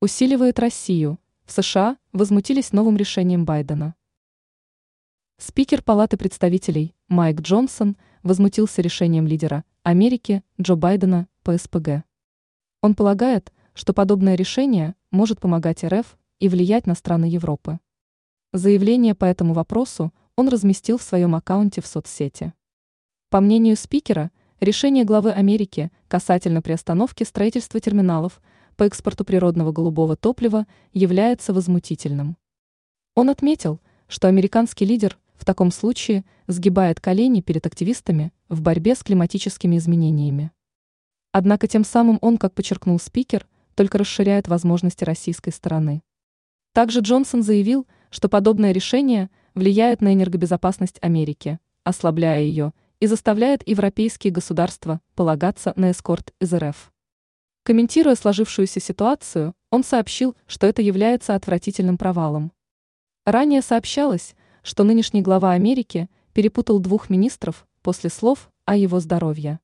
Усиливает Россию. В США возмутились новым решением Байдена. Спикер Палаты представителей Майк Джонсон возмутился решением лидера Америки Джо Байдена по СПГ. Он полагает, что подобное решение может помогать РФ и влиять на страны Европы. Заявление по этому вопросу он разместил в своем аккаунте в соцсети. По мнению спикера, решение главы Америки касательно приостановки строительства терминалов – по экспорту природного голубого топлива является возмутительным. Он отметил, что американский лидер в таком случае сгибает колени перед активистами в борьбе с климатическими изменениями. Однако тем самым он, как подчеркнул спикер, только расширяет возможности российской стороны. Также Джонсон заявил, что подобное решение влияет на энергобезопасность Америки, ослабляя ее и заставляет европейские государства полагаться на эскорт из РФ. Комментируя сложившуюся ситуацию, он сообщил, что это является отвратительным провалом. Ранее сообщалось, что нынешний глава Америки перепутал двух министров после слов о его здоровье.